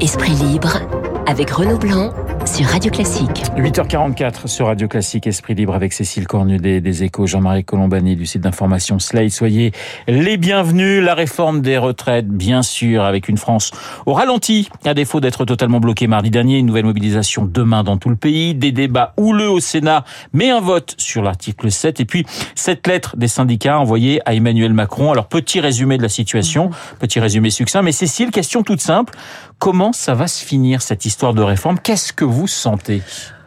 Esprit libre avec Renaud Blanc sur Radio Classique. 8h44 sur Radio Classique, Esprit Libre avec Cécile Cornudet des Échos, Jean-Marie Colombani du site d'information Slate. Soyez les bienvenus. La réforme des retraites, bien sûr, avec une France au ralenti. À défaut d'être totalement bloquée mardi dernier, une nouvelle mobilisation demain dans tout le pays, des débats houleux au Sénat, mais un vote sur l'article 7. Et puis, cette lettre des syndicats envoyée à Emmanuel Macron. Alors, petit résumé de la situation, petit résumé succinct. Mais Cécile, question toute simple. Comment ça va se finir, cette histoire de réforme? Qu'est-ce que vous sentez?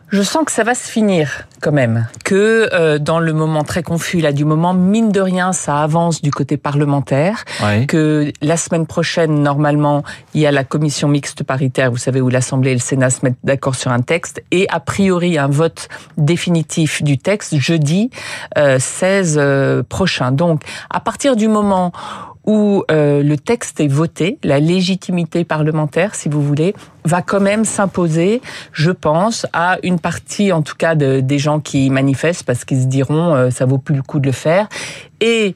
Je sens que ça va se finir quand même, que euh, dans le moment très confus là du moment, mine de rien, ça avance du côté parlementaire, Ouais. que la semaine prochaine, normalement, il y a la commission mixte paritaire, vous savez, où l'Assemblée et le Sénat se mettent d'accord sur un texte, et a priori un vote définitif du texte jeudi euh, 16 euh, prochain. Donc, à partir du moment où euh, le texte est voté, la légitimité parlementaire, si vous voulez, va quand même s'imposer, je pense, à une partie, en tout cas, de, des gens qui manifestent parce qu'ils se diront euh, ça vaut plus le coup de le faire. Et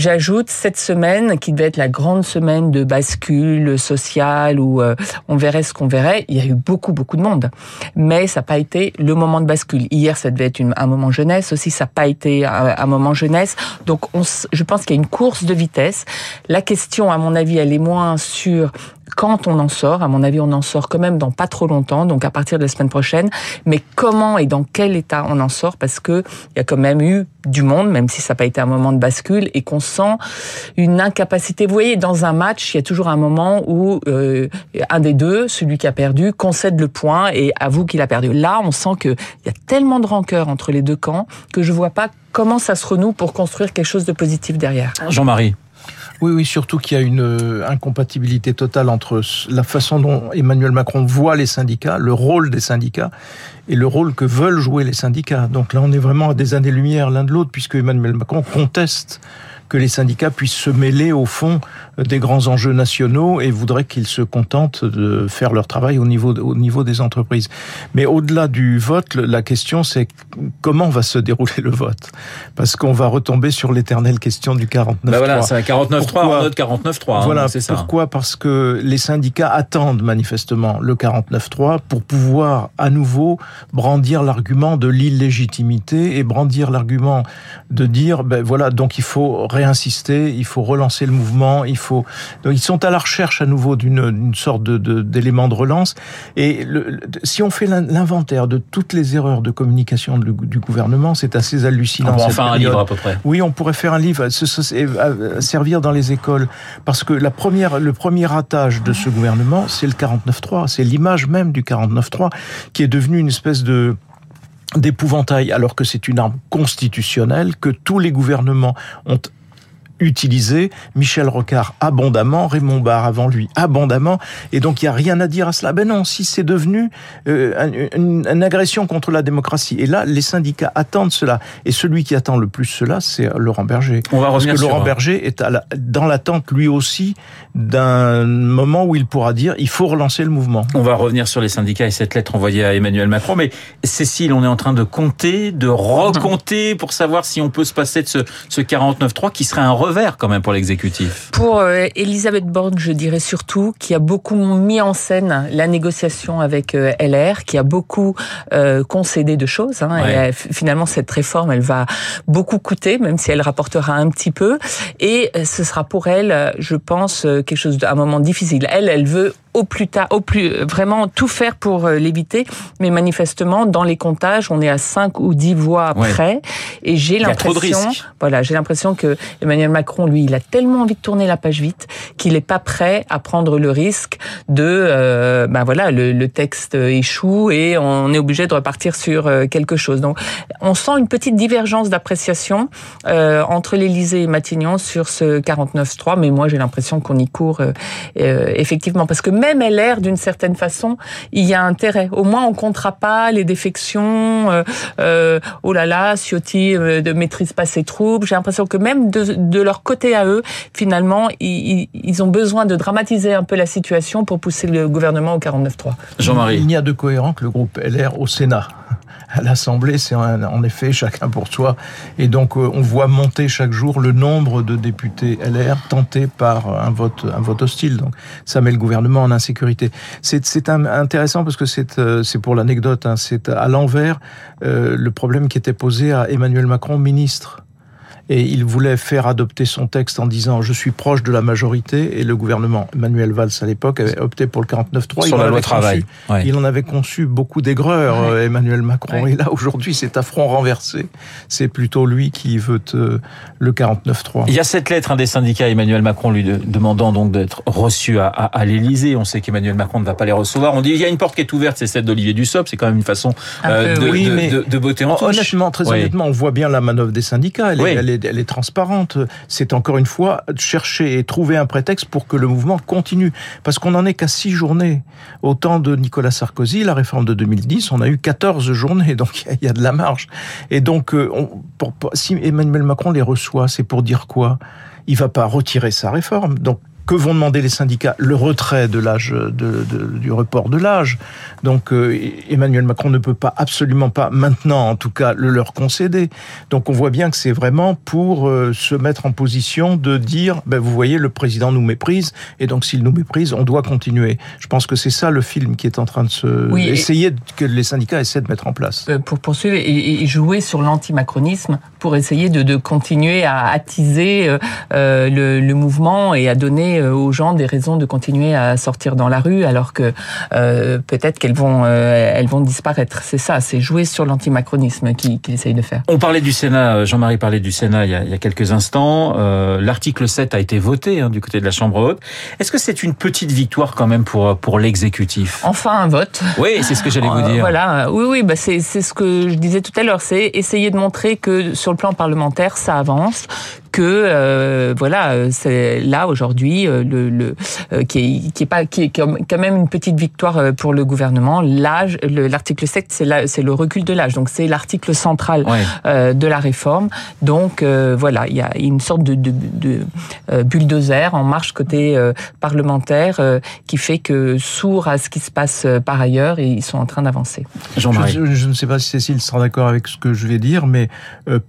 J'ajoute cette semaine, qui devait être la grande semaine de bascule sociale où euh, on verrait ce qu'on verrait. Il y a eu beaucoup, beaucoup de monde. Mais ça n'a pas été le moment de bascule. Hier, ça devait être un moment jeunesse aussi. Ça n'a pas été un, moment jeunesse. Donc, je pense qu'il y a une course de vitesse. La question, à mon avis, elle est moins sur quand on en sort. À mon avis, on en sort quand même dans pas trop longtemps, donc à partir de la semaine prochaine. Mais comment et dans quel état on en sort? Parce que il y a quand même eu du monde, même si ça n'a pas été un moment de bascule, et qu'on sent une incapacité. Vous voyez, dans un match, il y a toujours un moment où euh, un des deux, celui qui a perdu, concède le point et avoue qu'il a perdu. Là, on sent qu'il y a tellement de rancœur entre les deux camps que je vois pas comment ça se renoue pour construire quelque chose de positif derrière. Jean-Marie Oui, oui, surtout qu'il y a une euh, incompatibilité totale entre la façon dont Emmanuel Macron voit les syndicats, le rôle des syndicats, et le rôle que veulent jouer les syndicats. Donc là, on est vraiment à des années-lumière l'un de l'autre, puisque Emmanuel Macron conteste que les syndicats puissent se mêler au fond des grands enjeux nationaux et voudrait qu'ils se contentent de faire leur travail au niveau, au niveau des entreprises. Mais au-delà du vote, la question c'est comment va se dérouler le vote? Parce qu'on va retomber sur l'éternelle question du 49 Bah voilà, c'est un 49.3 Pourquoi en note 49.3. hein, voilà, c'est ça. pourquoi? Parce que les syndicats attendent manifestement le 49.3 pour pouvoir à nouveau brandir l'argument de l'illégitimité et brandir l'argument de dire, ben voilà, donc il faut réinsister, il faut relancer le mouvement, il faut. Donc ils sont à la recherche à nouveau d'une sorte de de- d'élément de, relance. Et le- le- si on fait l'in- l'inventaire de toutes les erreurs de communication du, du gouvernement, c'est assez hallucinant. On cette faire un livre à peu près. Oui, on pourrait faire un livre, ce- et, euh, servir dans les écoles, parce que la première, le premier ratage de ce gouvernement, c'est le 49.3, c'est l'image même du 49.3 qui est devenu une espèce de d'épouvantail, alors que c'est une arme constitutionnelle que tous les gouvernements ont utilisé, Michel Rocard abondamment, Raymond Barre avant lui abondamment, et donc il n'y a rien à dire à cela. Ben non, si c'est devenu euh, un- une, une agression contre la démocratie, et là les syndicats attendent cela, et celui qui attend le plus cela, c'est Laurent Berger. On va Parce revenir que sur Laurent Berger est à la- dans l'attente lui aussi d'un moment où il pourra dire il faut relancer le mouvement. On va revenir sur les syndicats et cette lettre envoyée à Emmanuel Macron. Mais Cécile, on est en train de compter, de recompter pour savoir si on peut se passer de ce, ce 49.3 qui serait un revers quand même pour l'exécutif. Pour euh, Elisabeth Borne, je dirais surtout qui a beaucoup mis en scène la négociation avec euh, LR, qui a beaucoup euh, concédé de choses. Hein, Ouais. et, euh, finalement, cette réforme, elle va beaucoup coûter, même si elle rapportera un petit peu. Et ce sera pour elle, je pense, quelque chose d'un moment difficile. Elle, elle veut au plus tard, au plus euh, vraiment tout faire pour euh, l'éviter, mais manifestement dans les comptages, on est à 5 ou 10 voix Ouais. près, et j'ai l'impression, voilà, j'ai l'impression que Emmanuel Macron, lui, il a tellement envie de tourner la page vite qu'il n'est pas prêt à prendre le risque de, euh, ben voilà, le, le texte échoue et on est obligé de repartir sur quelque chose. Donc, on sent une petite divergence d'appréciation euh, entre l'Élysée et Matignon sur ce 49-3, mais moi j'ai l'impression qu'on y court euh, effectivement parce que même LR, d'une certaine façon, il y a intérêt. Au moins, on comptera pas les défections. euh, euh, oh là là, Ciotti euh, ne maîtrise pas ses troupes. J'ai l'impression que même de, de leur côté à eux, finalement, ils ont besoin de dramatiser un peu la situation pour pousser le gouvernement au 49-3. Jean-Marie. Il n'y a de cohérent que le groupe LR au Sénat. À l'Assemblée, c'est en effet chacun pour soi. Et donc, euh, on voit monter chaque jour le nombre de députés LR tentés par un vote, un vote hostile. Donc, ça met le gouvernement en insécurité. C'est intéressant parce que c'est euh, pour l'anecdote. Hein, c'est à l'envers euh, le problème qui était posé à Emmanuel Macron, ministre et il voulait faire adopter son texte en disant je suis proche de la majorité et le gouvernement Emmanuel Valls à l'époque avait opté pour le 49.3 sur il la loi travail. Il en avait conçu beaucoup d'aigreur euh, Emmanuel Macron et là aujourd'hui c'est à front renversé. C'est plutôt lui qui veut euh, le 49.3. Il y a cette lettre un des syndicats Emmanuel Macron lui demandant donc d'être reçu à, à, l'Élysée. On sait qu'Emmanuel Macron ne va pas les recevoir. On dit il y a une porte qui est ouverte, c'est celle d'Olivier Dussopt. C'est quand même une façon euh, de, oui, de, de, botter en Honnêtement, très honnêtement, on voit bien la manœuvre des syndicats. Elle, elle est elle est transparente. C'est encore une fois chercher et trouver un prétexte pour que le mouvement continue. Parce qu'on n'en est qu'à six journées. Au temps de Nicolas Sarkozy, la réforme de 2010, on a eu 14 journées, donc il y, a de la marge. Et donc, euh, si Emmanuel Macron les reçoit, c'est pour dire quoi? Il va pas retirer sa réforme. Donc que vont demander les syndicats Le retrait de l'âge, de, du report de l'âge. Donc euh, Emmanuel Macron ne peut pas, absolument pas, maintenant en tout cas, le leur concéder. Donc on voit bien que c'est vraiment pour euh, se mettre en position de dire, ben, vous voyez, le président nous méprise, et donc s'il nous méprise, on doit continuer. Je pense que c'est ça le film qui est en train de se... essayer que les syndicats essaient de mettre en place. Euh, pour poursuivre et, jouer sur l'antimacronisme, pour essayer de, de, continuer à attiser le, le mouvement et à donner euh, aux gens des raisons de continuer à sortir dans la rue alors que euh, peut-être qu'elles vont euh, elles vont disparaître. C'est ça, c'est jouer sur l'antimacronisme qu'il qui essaye de faire. On parlait du Sénat, Jean-Marie parlait du Sénat il y a, il y a quelques instants. L'article 7 a été voté hein, du côté de la Chambre haute. Est-ce que c'est une petite victoire quand même pour pour l'exécutif? Enfin un vote. Oui, c'est ce que j'allais vous dire. Voilà, oui, oui, bah c'est c'est ce que je disais tout à l'heure, c'est essayer de montrer que sur le plan parlementaire ça avance, que euh, voilà, c'est là aujourd'hui euh, le, le euh, qui est qui est pas qui est quand même une petite victoire pour le gouvernement. L'âge, l'article 7, c'est c'est le recul de l'âge, donc c'est l'article central de la réforme. Donc voilà, il y a une sorte de, de, de bulldozer en marche côté parlementaire qui fait que sourd à ce qui se passe par ailleurs, et ils sont en train d'avancer. Je, je, ne sais pas si Cécile sera d'accord avec ce que je vais dire, mais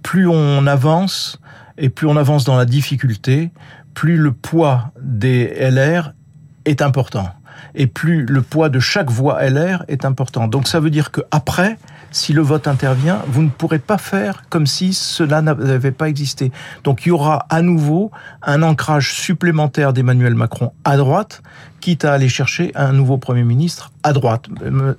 plus on avance et plus on avance dans la difficulté, plus le poids des LR est important. Et plus le poids de chaque voix LR est important. Donc ça veut dire que après, si le vote intervient, vous ne pourrez pas faire comme si cela n'avait pas existé. Donc il y aura à nouveau un ancrage supplémentaire d'Emmanuel Macron à droite, quitte à aller chercher un nouveau Premier ministre à droite,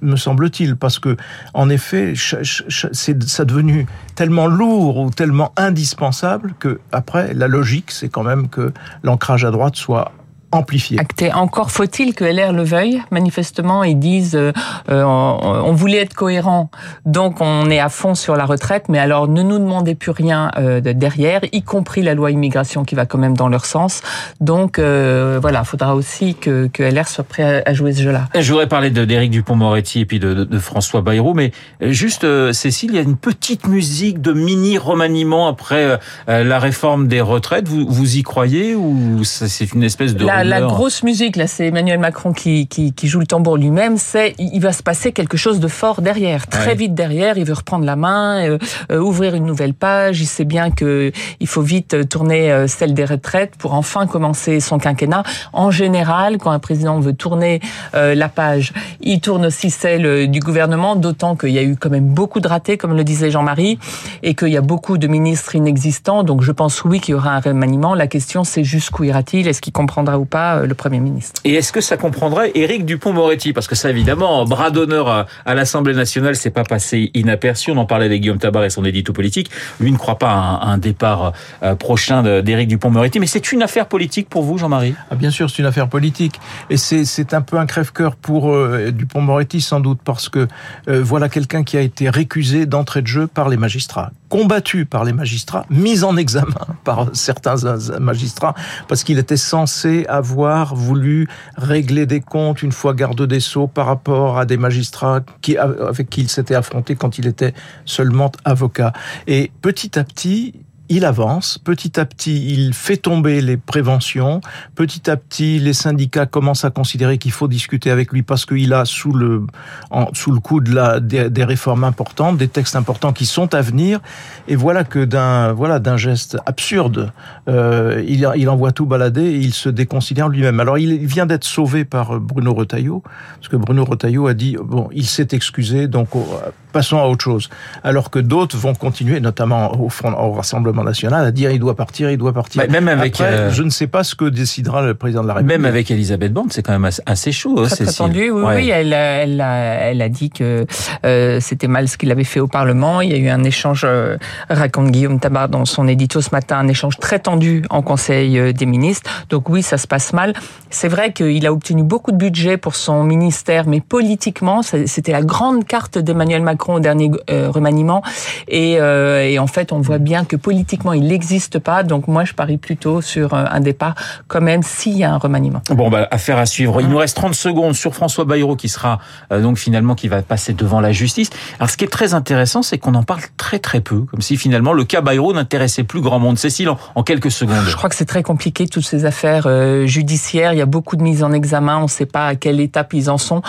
me, semble-t-il, parce que en effet, c'est ça devenu tellement lourd ou tellement indispensable que après, la logique, c'est quand même que l'ancrage à droite soit amplifié. Acté. Encore faut-il que LR le veuille. Manifestement, ils disent euh, euh, on, voulait être cohérent, donc on est à fond sur la retraite, mais alors ne nous demandez plus rien euh, derrière, y compris la loi immigration qui va quand même dans leur sens. Donc voilà, il faudra aussi que, que, LR soit prêt à, jouer ce jeu-là. Je voudrais parler d'Éric Dupont-Moretti et puis de, de, François Bayrou, mais juste Cécile, il y a une petite musique de mini remaniement après la réforme des retraites. Vous, vous y croyez ou c'est une espèce de la grosse musique, là, c'est Emmanuel Macron qui, qui, qui, joue le tambour lui-même, c'est il va se passer quelque chose de fort derrière, très vite derrière. Il veut reprendre la main, euh, euh, ouvrir une nouvelle page. Il sait bien que il faut vite tourner euh, celle des retraites pour enfin commencer son quinquennat. En général, quand un président veut tourner la page, il tourne aussi celle du gouvernement, d'autant qu'il y a eu quand même beaucoup de ratés, comme le disait Jean-Marie, et qu'il y a beaucoup de ministres inexistants. Donc je pense oui qu'il y aura un remaniement. La question c'est jusqu'où ira-t-il? Est-ce qu'il comprendra ou pas? Euh, le Premier ministre. Et est-ce que ça comprendrait Éric Dupont-Moretti Parce que ça, évidemment, bras d'honneur à, l'Assemblée nationale, c'est pas passé inaperçu. On en parlait avec Guillaume Tabar et son édito politique. Lui ne croit pas à un, départ euh, prochain d'Éric Dupont-Moretti. Mais c'est une affaire politique pour vous, Jean-Marie? Ah, Bien sûr, c'est une affaire politique. Et c'est un peu un crève-cœur pour euh, Dupont-Moretti, sans doute, parce que voilà quelqu'un qui a été récusé d'entrée de jeu par les magistrats, combattu par les magistrats, mis en examen par certains magistrats, parce qu'il était censé avoir voulu régler des comptes une fois garde des Sceaux par rapport à des magistrats avec qui il s'était affronté quand il était seulement avocat. Et petit à petit, il avance, petit à petit, il fait tomber les préventions, petit à petit, les syndicats commencent à considérer qu'il faut discuter avec lui parce qu'il a sous le, sous le coup de la, des, des, réformes importantes, des textes importants qui sont à venir, et voilà que d'un voilà d'un geste absurde, euh, il, il envoie tout balader et il se déconsidère lui-même. Alors il vient d'être sauvé par Bruno Retailleau, parce que Bruno Retailleau a dit, bon, il s'est excusé, donc passons à autre chose. Alors que d'autres vont continuer, notamment au, front, au Rassemblement national, à dire il doit partir, il doit partir. Bah, même avec, Après, euh... je ne sais pas ce que décidera le président de la République. Même avec Elisabeth Borne, c'est quand même assez chaud. Très, très tendu, oui, ouais. oui. Elle, elle, a, elle a dit que euh, c'était mal ce qu'il avait fait au Parlement. Il y a eu un échange, euh, raconte Guillaume Tabar dans son édito ce matin, un échange très tendu en Conseil des ministres. Donc oui, ça se passe mal. C'est vrai qu'il a obtenu beaucoup de budget pour son ministère, mais politiquement, c'était la grande carte d'Emmanuel Macron au dernier euh, remaniement. Et, euh, et, en fait, on voit bien que politiquement, il n'existe pas. Donc moi, je parie plutôt sur un départ quand même s'il y a un remaniement. Bon, bah, affaire à suivre. Il nous reste 30 secondes sur François Bayrou qui sera euh, donc finalement qui va passer devant la justice. Alors ce qui est très intéressant, c'est qu'on en parle très très peu, comme si finalement le cas Bayrou n'intéressait plus grand monde. Cécile, en, en quelques secondes. Je crois que c'est très compliqué toutes ces affaires euh, judiciaires. Il y a beaucoup de mises en examen. On ne sait pas à quelle étape ils en sont.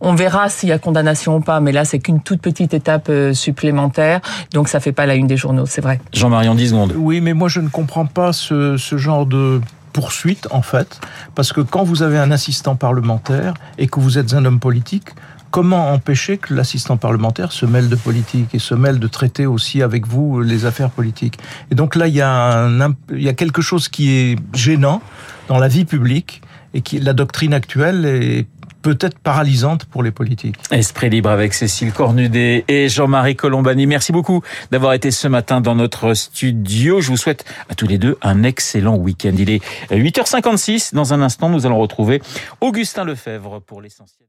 On verra s'il y a condamnation ou pas. Mais là, c'est qu'une toute petite étape euh, supplémentaire. Donc ça fait pas la une des journaux, c'est vrai. Jean-Marie, en 10 secondes. Oui, mais moi je ne comprends pas ce, ce genre de poursuite en fait, parce que quand vous avez un assistant parlementaire et que vous êtes un homme politique, comment empêcher que l'assistant parlementaire se mêle de politique et se mêle de traiter aussi avec vous les affaires politiques? Et donc là, il y a, un, il y a quelque chose qui est gênant dans la vie publique et qui la doctrine actuelle est peut-être paralysante pour les politiques. Esprit libre avec Cécile Cornudet et Jean-Marie Colombani. Merci beaucoup d'avoir été ce matin dans notre studio. Je vous souhaite à tous les deux un excellent week-end. Il est 8h56. Dans un instant, nous allons retrouver Augustin Lefebvre pour l'essentiel.